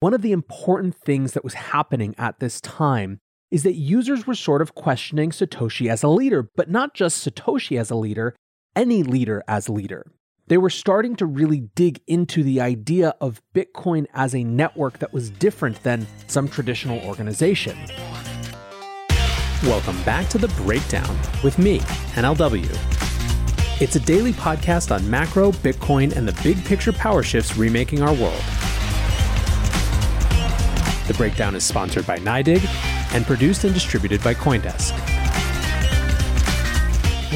One of the important things that was happening at this time is that users were sort of questioning Satoshi as a leader, but not just Satoshi as a leader, any leader as leader. They were starting to really dig into the idea of Bitcoin as a network that was different than some traditional organization. Welcome back to The Breakdown with me, NLW. It's a daily podcast on macro, Bitcoin, and the big picture power shifts remaking our world. The Breakdown is sponsored by NYDIG and produced and distributed by Coindesk.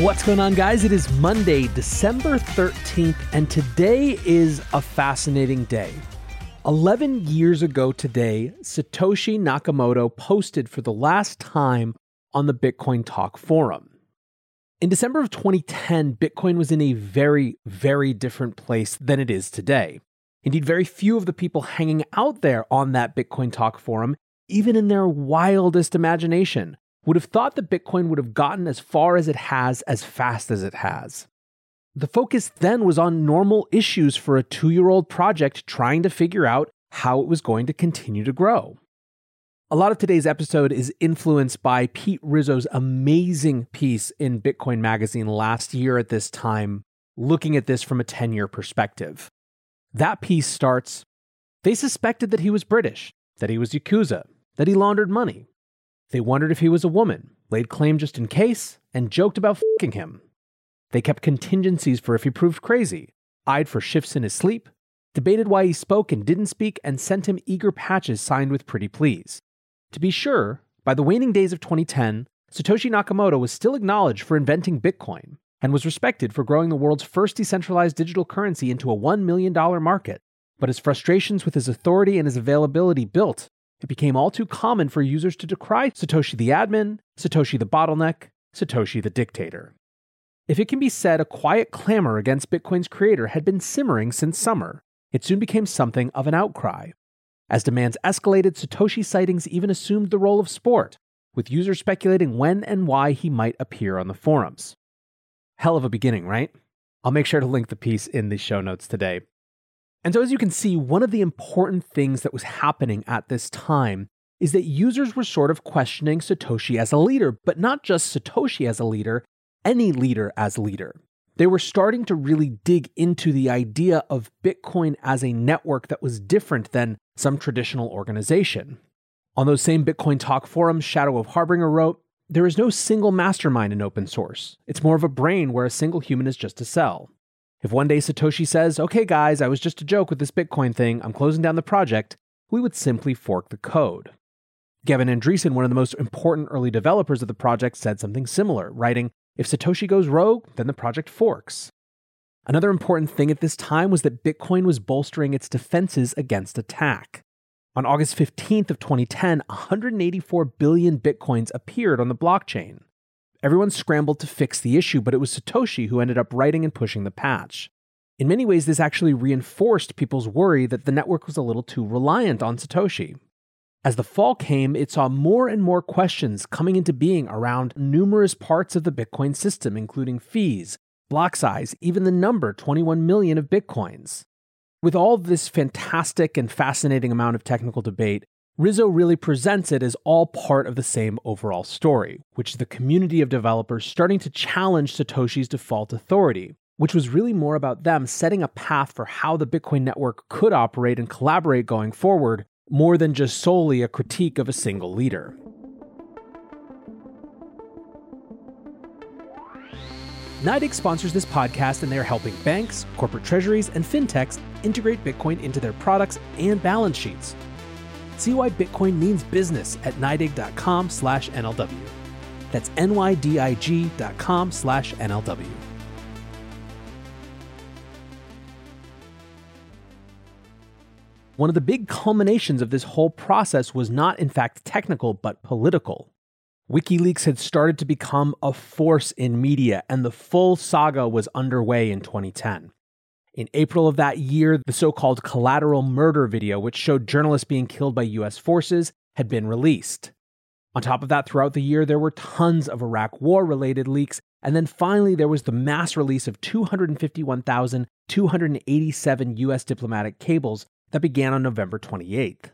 What's going on, guys? It is Monday, December 13th, and today is a fascinating day. 11 years ago today, Satoshi Nakamoto posted for the last time on the Bitcoin Talk forum. In December of 2010, Bitcoin was in a very, very different place than it is today. Indeed, very few of the people hanging out there on that Bitcoin Talk forum, even in their wildest imagination, would have thought that Bitcoin would have gotten as far as it has as fast as it has. The focus then was on normal issues for a two year old project trying to figure out how it was going to continue to grow. A lot of today's episode is influenced by Pete Rizzo's amazing piece in Bitcoin Magazine last year at this time, looking at this from a 10 year perspective. That piece starts They suspected that he was British, that he was Yakuza, that he laundered money. They wondered if he was a woman, laid claim just in case, and joked about fucking him. They kept contingencies for if he proved crazy, eyed for shifts in his sleep, debated why he spoke and didn't speak, and sent him eager patches signed with pretty please. To be sure, by the waning days of 2010, Satoshi Nakamoto was still acknowledged for inventing Bitcoin, and was respected for growing the world's first decentralized digital currency into a $1 million market. But as frustrations with his authority and his availability built, it became all too common for users to decry Satoshi the admin, Satoshi the bottleneck, Satoshi the dictator. If it can be said a quiet clamor against Bitcoin's creator had been simmering since summer, it soon became something of an outcry. As demands escalated, Satoshi sightings even assumed the role of sport, with users speculating when and why he might appear on the forums. Hell of a beginning, right? I'll make sure to link the piece in the show notes today. And so, as you can see, one of the important things that was happening at this time is that users were sort of questioning Satoshi as a leader, but not just Satoshi as a leader, any leader as leader. They were starting to really dig into the idea of Bitcoin as a network that was different than some traditional organization. On those same Bitcoin Talk forums, Shadow of Harbinger wrote, there is no single mastermind in open source. It's more of a brain where a single human is just a cell. If one day Satoshi says, okay, guys, I was just a joke with this Bitcoin thing, I'm closing down the project, we would simply fork the code. Gavin Andresen, one of the most important early developers of the project, said something similar, writing, If Satoshi goes rogue, then the project forks. Another important thing at this time was that Bitcoin was bolstering its defenses against attack. On August 15th of 2010, 184 billion bitcoins appeared on the blockchain. Everyone scrambled to fix the issue, but it was Satoshi who ended up writing and pushing the patch. In many ways, this actually reinforced people's worry that the network was a little too reliant on Satoshi. As the fall came, it saw more and more questions coming into being around numerous parts of the Bitcoin system, including fees, block size, even the number 21 million of Bitcoins. With all this fantastic and fascinating amount of technical debate, Rizzo really presents it as all part of the same overall story, which is the community of developers starting to challenge Satoshi's default authority, which was really more about them setting a path for how the Bitcoin network could operate and collaborate going forward, more than just solely a critique of a single leader. NYDIG sponsors this podcast and they are helping banks, corporate treasuries, and fintechs integrate Bitcoin into their products and balance sheets. See why Bitcoin means business at NYDIG.com slash NLW. That's NYDIG.com slash NLW. One of the big culminations of this whole process was not, in fact, technical, but political. WikiLeaks had started to become a force in media, and the full saga was underway in 2010. In April of that year, the so called collateral murder video, which showed journalists being killed by US forces, had been released. On top of that, throughout the year, there were tons of Iraq war related leaks, and then finally, there was the mass release of 251,287 US diplomatic cables that began on November 28th.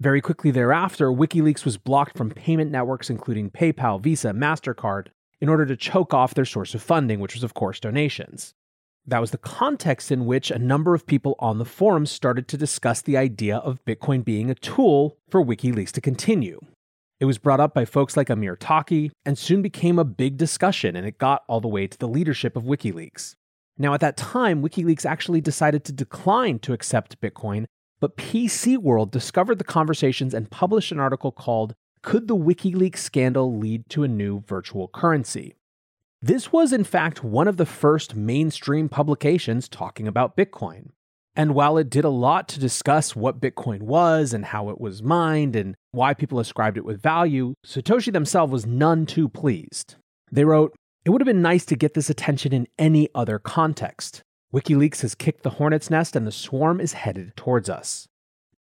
Very quickly thereafter, WikiLeaks was blocked from payment networks including PayPal, Visa, MasterCard in order to choke off their source of funding, which was, of course, donations. That was the context in which a number of people on the forum started to discuss the idea of Bitcoin being a tool for WikiLeaks to continue. It was brought up by folks like Amir Taaki and soon became a big discussion, and it got all the way to the leadership of WikiLeaks. Now, at that time, WikiLeaks actually decided to decline to accept Bitcoin, but PC World discovered the conversations and published an article called Could the WikiLeaks Scandal Lead to a New Virtual Currency? This was, in fact, one of the first mainstream publications talking about Bitcoin. And while it did a lot to discuss what Bitcoin was and how it was mined and why people ascribed it with value, Satoshi themselves was none too pleased. They wrote, It would have been nice to get this attention in any other context. WikiLeaks has kicked the hornet's nest and the swarm is headed towards us.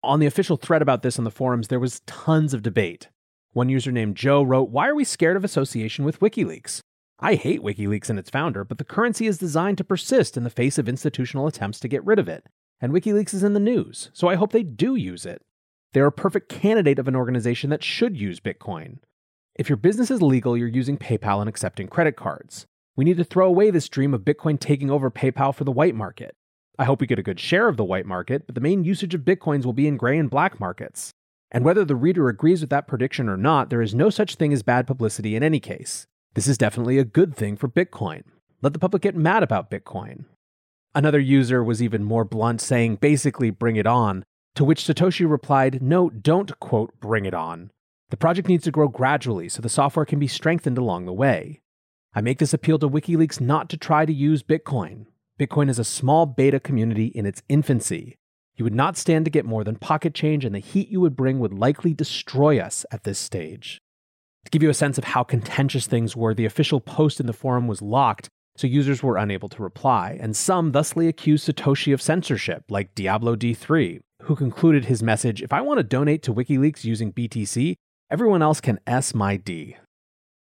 On the official thread about this on the forums, there was tons of debate. One user named Joe wrote, Why are we scared of association with WikiLeaks? I hate WikiLeaks and its founder, but the currency is designed to persist in the face of institutional attempts to get rid of it and WikiLeaks is in the news, so I hope they do use it. They're a perfect candidate of an organization that should use Bitcoin. If your business is legal, you're using PayPal and accepting credit cards. We need to throw away this dream of Bitcoin taking over PayPal for the white market. I hope we get a good share of the white market, but the main usage of Bitcoins will be in gray and black markets. And whether the reader agrees with that prediction or not, there is no such thing as bad publicity in any case. This is definitely a good thing for Bitcoin. Let the public get mad about Bitcoin. Another user was even more blunt, saying basically, bring it on, to which Satoshi replied, no, don't quote, bring it on. The project needs to grow gradually so the software can be strengthened along the way. I make this appeal to WikiLeaks not to try to use Bitcoin. Bitcoin is a small beta community in its infancy. You would not stand to get more than pocket change, and the heat you would bring would likely destroy us at this stage. To give you a sense of how contentious things were, the official post in the forum was locked so users were unable to reply, and some thusly accused Satoshi of censorship, like Diablo D3, who concluded his message If I want to donate to WikiLeaks using BTC, everyone else can S my D.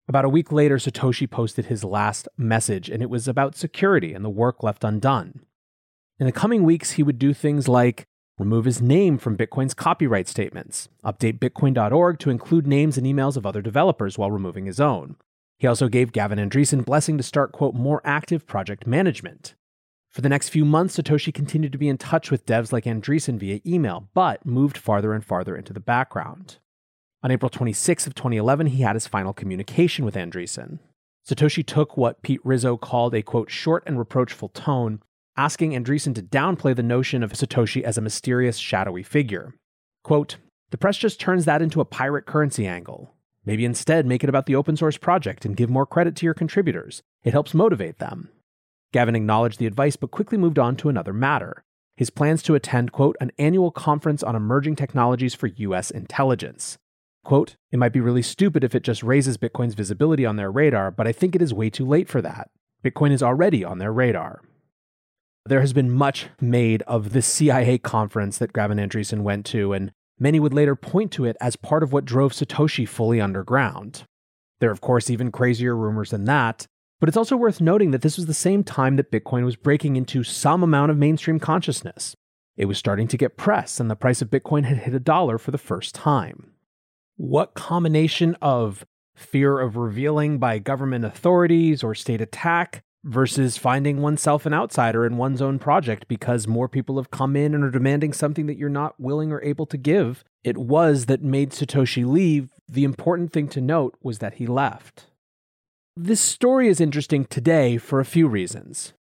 About a week later, Satoshi posted his last message, and it was about security and the work left undone. In the coming weeks, he would do things like remove his name from Bitcoin's copyright statements, update Bitcoin.org to include names and emails of other developers while removing his own, he also gave Gavin Andresen blessing to start, quote, more active project management. For the next few months, Satoshi continued to be in touch with devs like Andresen via email, but moved farther and farther into the background. On April 26 of 2011, he had his final communication with Andresen. Satoshi took what Pete Rizzo called a quote short and reproachful tone, asking Andresen to downplay the notion of Satoshi as a mysterious, shadowy figure. Quote, the press just turns that into a pirate currency angle. Maybe instead make it about the open source project and give more credit to your contributors. It helps motivate them. Gavin acknowledged the advice but quickly moved on to another matter his plans to attend, quote, an annual conference on emerging technologies for U.S. intelligence. Quote, it might be really stupid if it just raises Bitcoin's visibility on their radar, but I think it is way too late for that. Bitcoin is already on their radar. There has been much made of the CIA conference that Gavin Andresen went to, and Many would later point to it as part of what drove Satoshi fully underground. There are, of course, even crazier rumors than that, but it's also worth noting that this was the same time that Bitcoin was breaking into some amount of mainstream consciousness. It was starting to get press, and the price of Bitcoin had hit a dollar for the first time. What combination of fear of revealing by government authorities or state attack versus finding oneself an outsider in one's own project because more people have come in and are demanding something that you're not willing or able to give. It was that made Satoshi leave. The important thing to note was that he left. This story is interesting today for a few reasons.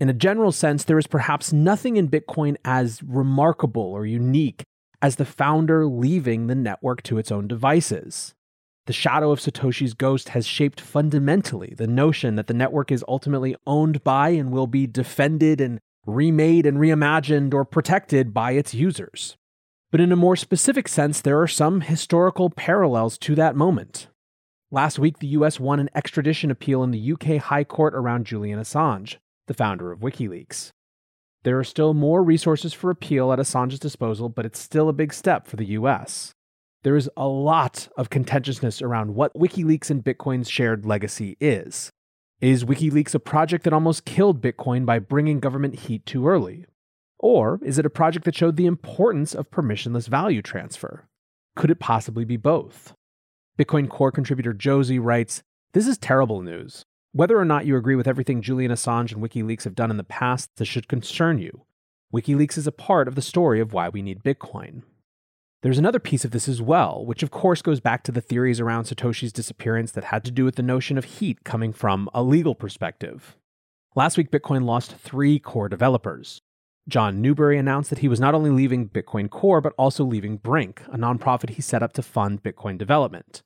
In a general sense, there is perhaps nothing in Bitcoin as remarkable or unique as the founder leaving the network to its own devices. The shadow of Satoshi's ghost has shaped fundamentally the notion that the network is ultimately owned by and will be defended and remade and reimagined or protected by its users. But in a more specific sense, there are some historical parallels to that moment. Last week, the US won an extradition appeal in the UK High Court around Julian Assange, the founder of WikiLeaks. There are still more resources for appeal at Assange's disposal, but it's still a big step for the US there is a lot of contentiousness around what WikiLeaks and Bitcoin's shared legacy is. Is WikiLeaks a project that almost killed Bitcoin by bringing government heat too early? Or is it a project that showed the importance of permissionless value transfer? Could it possibly be both? Bitcoin Core contributor Josie writes This is terrible news. Whether or not you agree with everything Julian Assange and WikiLeaks have done in the past, this should concern you. WikiLeaks is a part of the story of why we need Bitcoin. There's another piece of this as well, which of course goes back to the theories around Satoshi's disappearance that had to do with the notion of heat coming from a legal perspective. Last week, Bitcoin lost three core developers. John Newbery announced that he was not only leaving Bitcoin Core, but also leaving Brink, a nonprofit he set up to fund Bitcoin development.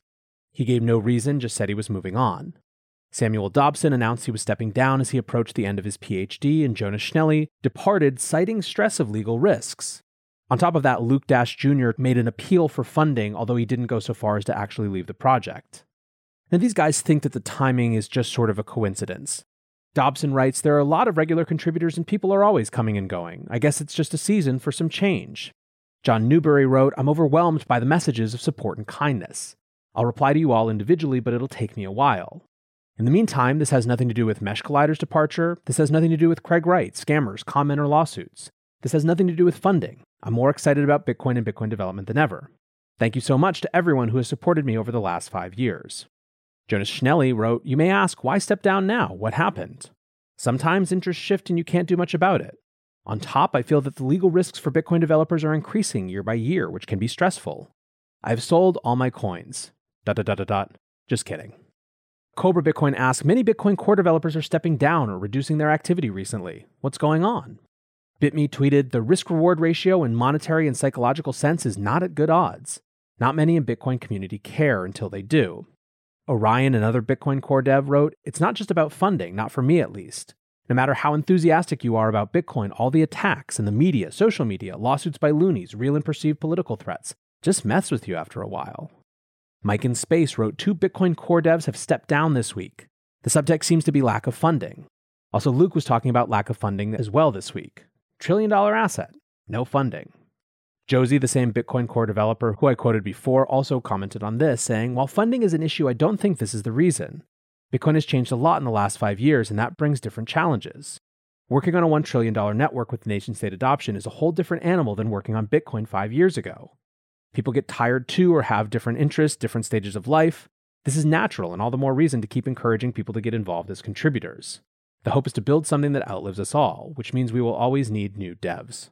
He gave no reason, just said he was moving on. Samuel Dobson announced he was stepping down as he approached the end of his PhD, and Jonas Schnelli departed, citing stress of legal risks. On top of that, Luke Dash Jr. made an appeal for funding, although he didn't go so far as to actually leave the project. Now, these guys think that the timing is just sort of a coincidence. Dobson writes There are a lot of regular contributors and people are always coming and going. I guess it's just a season for some change. John Newbery wrote I'm overwhelmed by the messages of support and kindness. I'll reply to you all individually, but it'll take me a while. In the meantime, this has nothing to do with Mesh Collider's departure. This has nothing to do with Craig Wright, scammers, comment, or lawsuits. This has nothing to do with funding. I'm more excited about Bitcoin and Bitcoin development than ever. Thank you so much to everyone who has supported me over the last five years. Jonas Schnelli wrote, You may ask, why step down now? What happened? Sometimes interests shift and you can't do much about it. On top, I feel that the legal risks for Bitcoin developers are increasing year by year, which can be stressful. I've sold all my coins. Dot dot dot dot dot. Just kidding. Cobra Bitcoin asks Many Bitcoin core developers are stepping down or reducing their activity recently. What's going on? BitMe tweeted The risk reward ratio in monetary and psychological sense is not at good odds. Not many in Bitcoin community care until they do. Orion, another Bitcoin core dev, wrote It's not just about funding, not for me at least. No matter how enthusiastic you are about Bitcoin, all the attacks in the media, social media, lawsuits by loonies, real and perceived political threats just mess with you after a while. Mike in Space wrote Two Bitcoin core devs have stepped down this week. The subtext seems to be lack of funding. Also, Luke was talking about lack of funding as well this week. Trillion dollar asset, no funding. Josie, the same Bitcoin core developer who I quoted before, also commented on this, saying, While funding is an issue, I don't think this is the reason. Bitcoin has changed a lot in the last five years, and that brings different challenges. Working on a $1 trillion network with nation state adoption is a whole different animal than working on Bitcoin five years ago. People get tired too or have different interests, different stages of life. This is natural and all the more reason to keep encouraging people to get involved as contributors. The hope is to build something that outlives us all, which means we will always need new devs.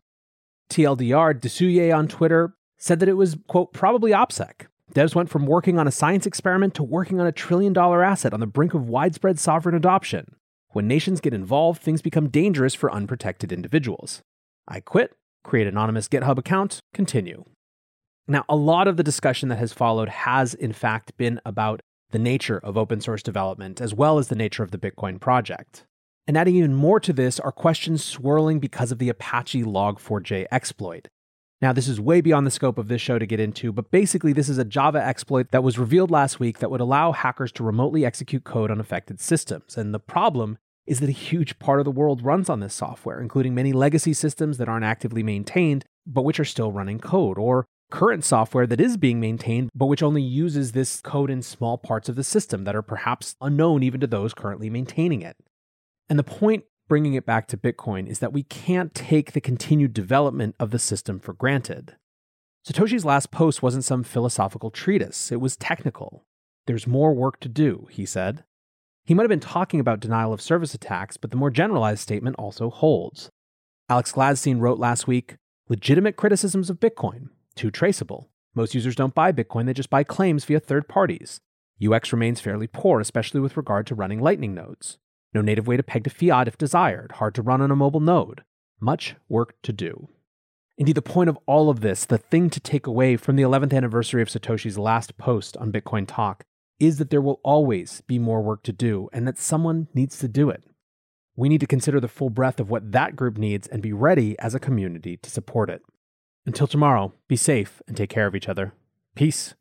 TLDR, Desuye on Twitter, said that it was, quote, probably OPSEC. Devs went from working on a science experiment to working on a trillion dollar asset on the brink of widespread sovereign adoption. When nations get involved, things become dangerous for unprotected individuals. I quit, create anonymous GitHub account, continue. Now, a lot of the discussion that has followed has, in fact, been about the nature of open source development as well as the nature of the Bitcoin project. And adding even more to this are questions swirling because of the Apache Log4j exploit. Now, this is way beyond the scope of this show to get into, but basically, this is a Java exploit that was revealed last week that would allow hackers to remotely execute code on affected systems. And the problem is that a huge part of the world runs on this software, including many legacy systems that aren't actively maintained, but which are still running code, or current software that is being maintained, but which only uses this code in small parts of the system that are perhaps unknown even to those currently maintaining it. And the point bringing it back to Bitcoin is that we can't take the continued development of the system for granted. Satoshi's last post wasn't some philosophical treatise, it was technical. There's more work to do, he said. He might have been talking about denial of service attacks, but the more generalized statement also holds. Alex Gladstein wrote last week legitimate criticisms of Bitcoin, too traceable. Most users don't buy Bitcoin, they just buy claims via third parties. UX remains fairly poor, especially with regard to running Lightning nodes. No native way to peg to fiat if desired, hard to run on a mobile node. Much work to do. Indeed, the point of all of this, the thing to take away from the 11th anniversary of Satoshi's last post on Bitcoin Talk, is that there will always be more work to do and that someone needs to do it. We need to consider the full breadth of what that group needs and be ready as a community to support it. Until tomorrow, be safe and take care of each other. Peace.